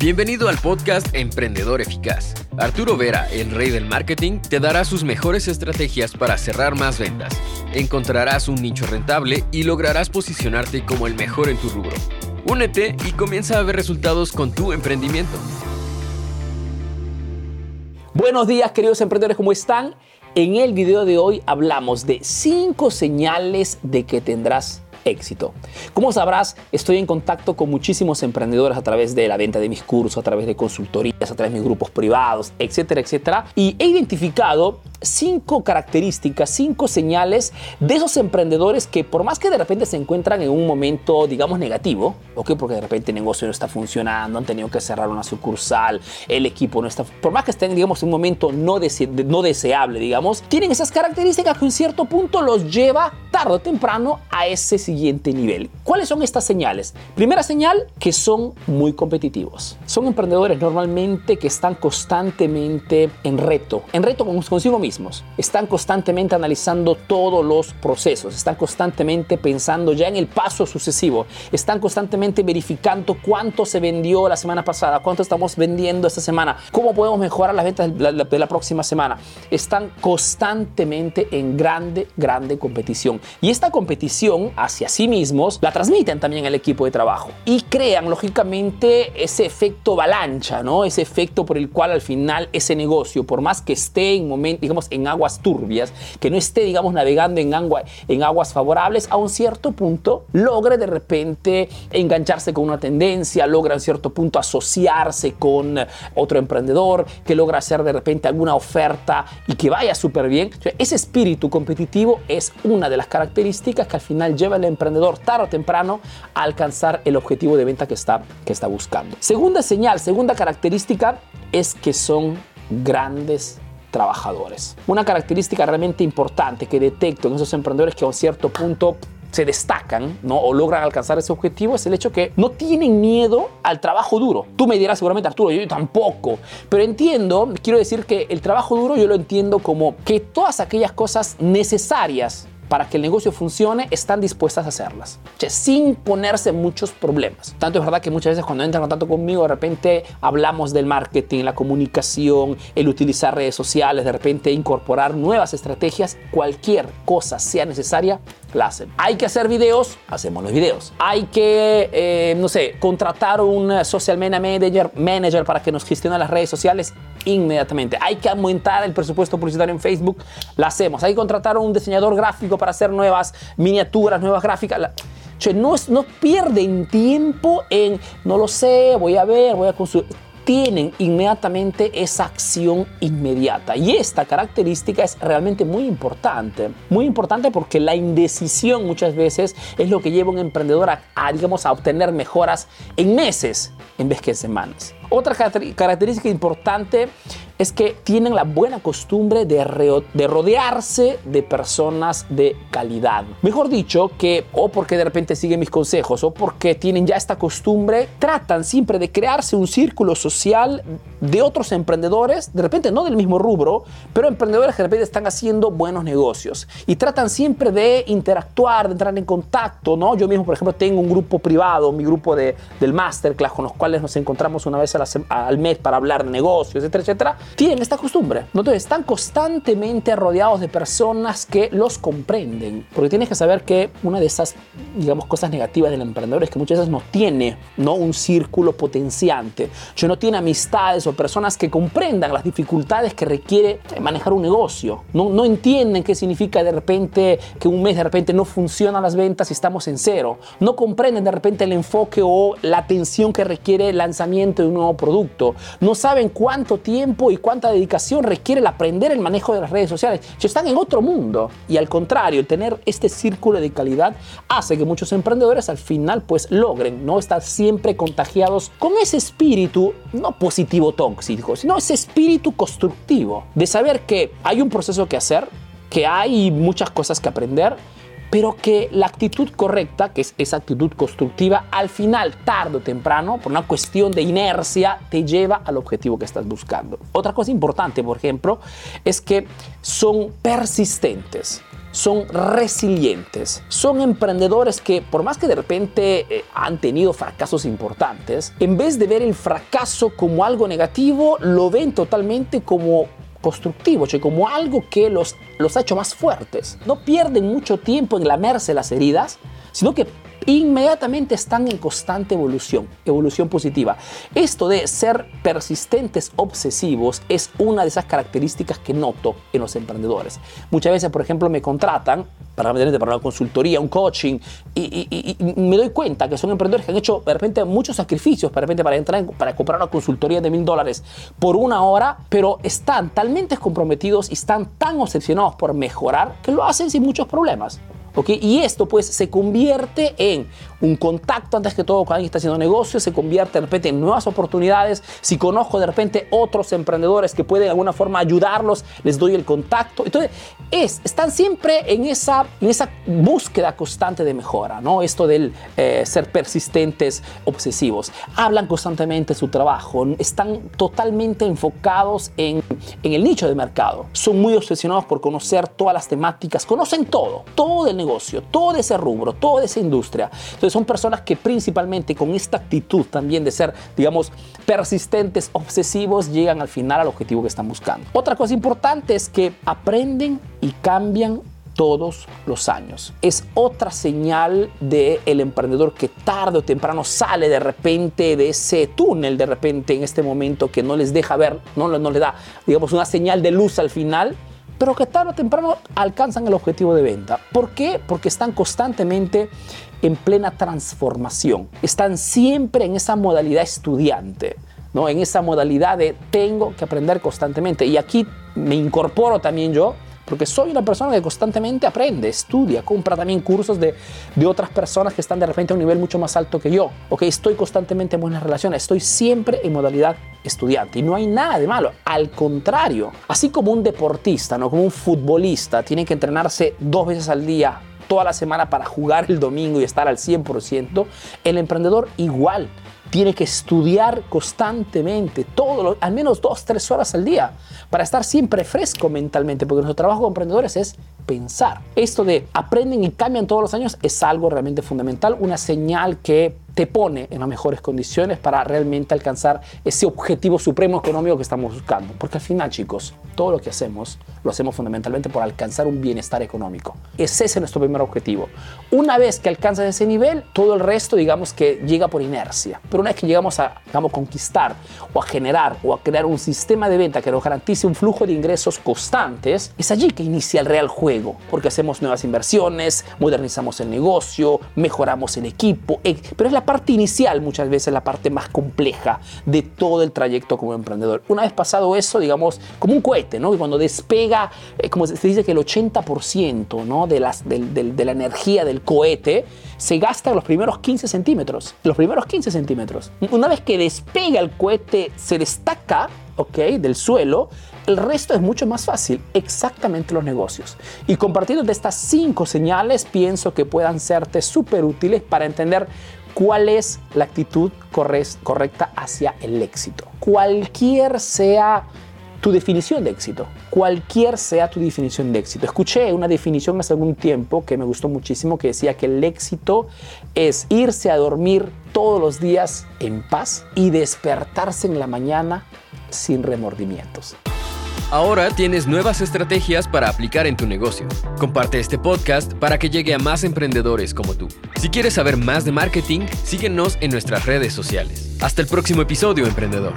Bienvenido al podcast Emprendedor Eficaz. Arturo Vera, el rey del marketing, te dará sus mejores estrategias para cerrar más ventas. Encontrarás un nicho rentable y lograrás posicionarte como el mejor en tu rubro. Únete y comienza a ver resultados con tu emprendimiento. Buenos días queridos emprendedores, ¿cómo están? En el video de hoy hablamos de 5 señales de que tendrás éxito. Como sabrás, estoy en contacto con muchísimos emprendedores a través de la venta de mis cursos, a través de consultorías, a través de mis grupos privados, etcétera, etcétera. Y he identificado cinco características, cinco señales de esos emprendedores que por más que de repente se encuentran en un momento, digamos, negativo, ¿ok? Porque de repente el negocio no está funcionando, han tenido que cerrar una sucursal, el equipo no está, por más que estén, digamos, en un momento no, no deseable, digamos, tienen esas características que en cierto punto los lleva tarde o temprano a ese siguiente nivel. ¿Cuáles son estas señales? Primera señal, que son muy competitivos. Son emprendedores normalmente que están constantemente en reto, en reto consigo mismo están constantemente analizando todos los procesos, están constantemente pensando ya en el paso sucesivo, están constantemente verificando cuánto se vendió la semana pasada, cuánto estamos vendiendo esta semana, cómo podemos mejorar las ventas de la, próxima semana. Están constantemente en grande, grande competición. Y esta competición hacia sí mismos la transmiten también al equipo de trabajo y crean lógicamente ese efecto avalancha, ¿no? Ese efecto por el cual al final ese negocio, por más que esté en momento, en aguas turbias, que no esté, digamos, navegando en, agua, en aguas favorables, a un cierto punto logre de repente engancharse con una tendencia, logra a un cierto punto asociarse con otro emprendedor, que logra hacer de repente alguna oferta y que vaya súper bien. ese espíritu competitivo es una de las características que al final lleva al emprendedor tarde o temprano a alcanzar el objetivo de venta que está, que está buscando. Segunda señal, segunda característica es que son grandes trabajadores. Una característica realmente importante que detecto en esos emprendedores que a un cierto punto se destacan ¿no? o logran alcanzar ese objetivo es el hecho que no tienen miedo al trabajo duro. Tú me dirás seguramente, Arturo, yo tampoco. Pero entiendo, quiero decir que el trabajo duro yo lo entiendo como que todas aquellas cosas necesarias para que el negocio funcione, están dispuestas a hacerlas, sin ponerse muchos problemas. Tanto es verdad que muchas veces cuando entran en contacto conmigo, de repente hablamos del marketing, la comunicación, el utilizar redes sociales, de repente incorporar nuevas estrategias, cualquier cosa sea necesaria, la hacen. Hay que hacer videos, hacemos los videos. Hay que, eh, no sé, contratar un social media manager, manager para que nos gestione las redes sociales, inmediatamente. Hay que aumentar el presupuesto publicitario en Facebook, lo hacemos. Hay que contratar un diseñador gráfico para hacer nuevas miniaturas, nuevas gráficas. no, no pierden tiempo en, no lo sé, voy a ver, voy a construir tienen inmediatamente esa acción inmediata. Y esta característica es realmente muy importante. Muy importante porque la indecisión muchas veces es lo que lleva a un emprendedor a, digamos, a obtener mejoras en meses en vez que en semanas. Otra característica importante es que tienen la buena costumbre de, de, rodearse de personas de calidad. Mejor dicho, que o porque de repente siguen mis consejos o porque tienen ya esta costumbre, tratan siempre de crearse un círculo social de otros emprendedores, de repente no del mismo rubro, pero emprendedores que de repente están haciendo buenos negocios y tratan siempre de interactuar, de entrar en contacto, ¿no? Yo mismo, por ejemplo, tengo un grupo privado, mi grupo de, del masterclass con los cuales nos encontramos una vez al mes para hablar de negocios, etcétera, etcétera tienen esta costumbre. Entonces están constantemente rodeados de personas que los comprenden. Porque tienes que saber que una de esas, digamos, cosas negativas del emprendedor es que muchas veces no tiene ¿no? un círculo potenciante. Yo no tiene amistades o personas que comprendan las dificultades que requiere manejar un negocio. No, no entienden qué significa de repente que un mes de repente no funcionan las ventas y estamos en cero. No comprenden de repente el enfoque o la atención que requiere el lanzamiento de un nuevo producto. No saben cuánto tiempo y cuánta dedicación requiere el aprender el manejo de las redes sociales. Están en otro mundo y al contrario, tener este círculo de calidad hace que muchos emprendedores al final pues logren no estar siempre contagiados con ese espíritu no positivo tóxico, sino ese espíritu constructivo de saber que hay un proceso que hacer, que hay muchas cosas que aprender pero que la actitud correcta, que es esa actitud constructiva, al final, tarde o temprano, por una cuestión de inercia, te lleva al objetivo que estás buscando. Otra cosa importante, por ejemplo, es que son persistentes son resilientes. Son emprendedores que, por más que de repente eh, han tenido fracasos importantes, en vez de ver el fracaso como algo negativo, lo ven totalmente como constructivo, como algo que los, los ha hecho más fuertes. No pierden mucho tiempo en lamerse las heridas, sino que inmediatamente están en constante evolución, evolución positiva. Esto de ser persistentes obsesivos es una de esas características que noto en los emprendedores. Muchas veces, por ejemplo, me contratan para, para una consultoría, un coaching, y, me doy cuenta que son emprendedores que han hecho de repente muchos sacrificios para, para entrar para comprar una consultoría de mil dólares por una hora, pero están talmente comprometidos y están tan obsesionados por mejorar que lo hacen sin muchos problemas. Y esto pues se convierte en un contacto antes que todo con alguien está haciendo negocio, se convierte de repente en nuevas oportunidades. Si conozco de repente otros emprendedores que pueden de alguna forma ayudarlos, les doy el contacto. Entonces, es, están siempre en esa, en esa búsqueda constante de mejora, ¿no? Esto del eh, ser persistentes, obsesivos. Hablan constantemente de su trabajo, están totalmente enfocados en, en el nicho de mercado. Son muy obsesionados por conocer todas las temáticas, conocen todo, todo el negocio, todo ese rubro, toda esa industria. Entonces son personas que principalmente con esta actitud también de ser, digamos, persistentes, obsesivos, llegan al final al objetivo que están buscando. Otra cosa importante es que aprenden y cambian todos los años. Es otra señal del el emprendedor que tarde o temprano sale de repente de ese túnel, de repente en este momento que no les deja ver, no, no le da, digamos, una señal de luz al final pero que tarde o temprano alcanzan el objetivo de venta. ¿Por qué? Porque están constantemente en plena transformación. Están siempre en esa modalidad estudiante. ¿no? en esa modalidad de tengo que aprender constantemente. Y aquí me incorporo también yo porque soy una persona que constantemente aprende, estudia, compra también cursos de, de otras personas que están de repente a un nivel mucho más alto que yo. Ok, estoy constantemente en buenas relaciones, estoy siempre en modalidad estudiante y no hay nada de malo. Al contrario, así como un deportista, ¿no? como un futbolista, tiene que entrenarse dos veces al día toda la semana para jugar el domingo y estar al 100%, el emprendedor igual tiene que estudiar constantemente, todo al menos dos, tres horas al día, para estar siempre fresco mentalmente, porque nuestro trabajo como emprendedores es pensar. Esto de aprenden y cambian todos los años es algo realmente fundamental, una señal que te pone en las mejores condiciones para realmente alcanzar ese objetivo supremo económico que estamos buscando. Porque al final, chicos, todo lo que hacemos lo hacemos fundamentalmente por alcanzar un bienestar económico. Ese es nuestro primer objetivo. Una vez que alcanzas ese nivel, todo el resto, digamos que llega por inercia. Pero una vez que llegamos a digamos, conquistar o a generar o a crear un sistema de venta que nos garantice un flujo de ingresos constantes, es allí que inicia el real juego. Porque hacemos nuevas inversiones, modernizamos el negocio, mejoramos el equipo. Eh, pero es la parte inicial muchas veces la parte más compleja de todo el trayecto como emprendedor. Una vez pasado eso, digamos, como un cohete, ¿no? Y cuando despega, eh, como se dice que el 80% ¿no? de, las, de, de, la energía del cohete se gasta en los primeros 15 centímetros. Los primeros 15 centímetros. Una vez que despega el cohete, se destaca ¿ok? del suelo, el resto es mucho más fácil, exactamente los negocios. Y compartiendo estas cinco señales, pienso que puedan serte súper útiles para entender cuál es la actitud correcta hacia el éxito. Cualquier sea tu definición de éxito, cualquier sea tu definición de éxito. Escuché una definición hace algún tiempo que me gustó muchísimo que decía que el éxito es irse a dormir todos los días en paz y despertarse en la mañana sin remordimientos. Ahora tienes nuevas estrategias para aplicar en tu negocio. Comparte este podcast para que llegue a más emprendedores como tú. Si quieres saber más de marketing, síguenos en nuestras redes sociales. Hasta el próximo episodio, emprendedor.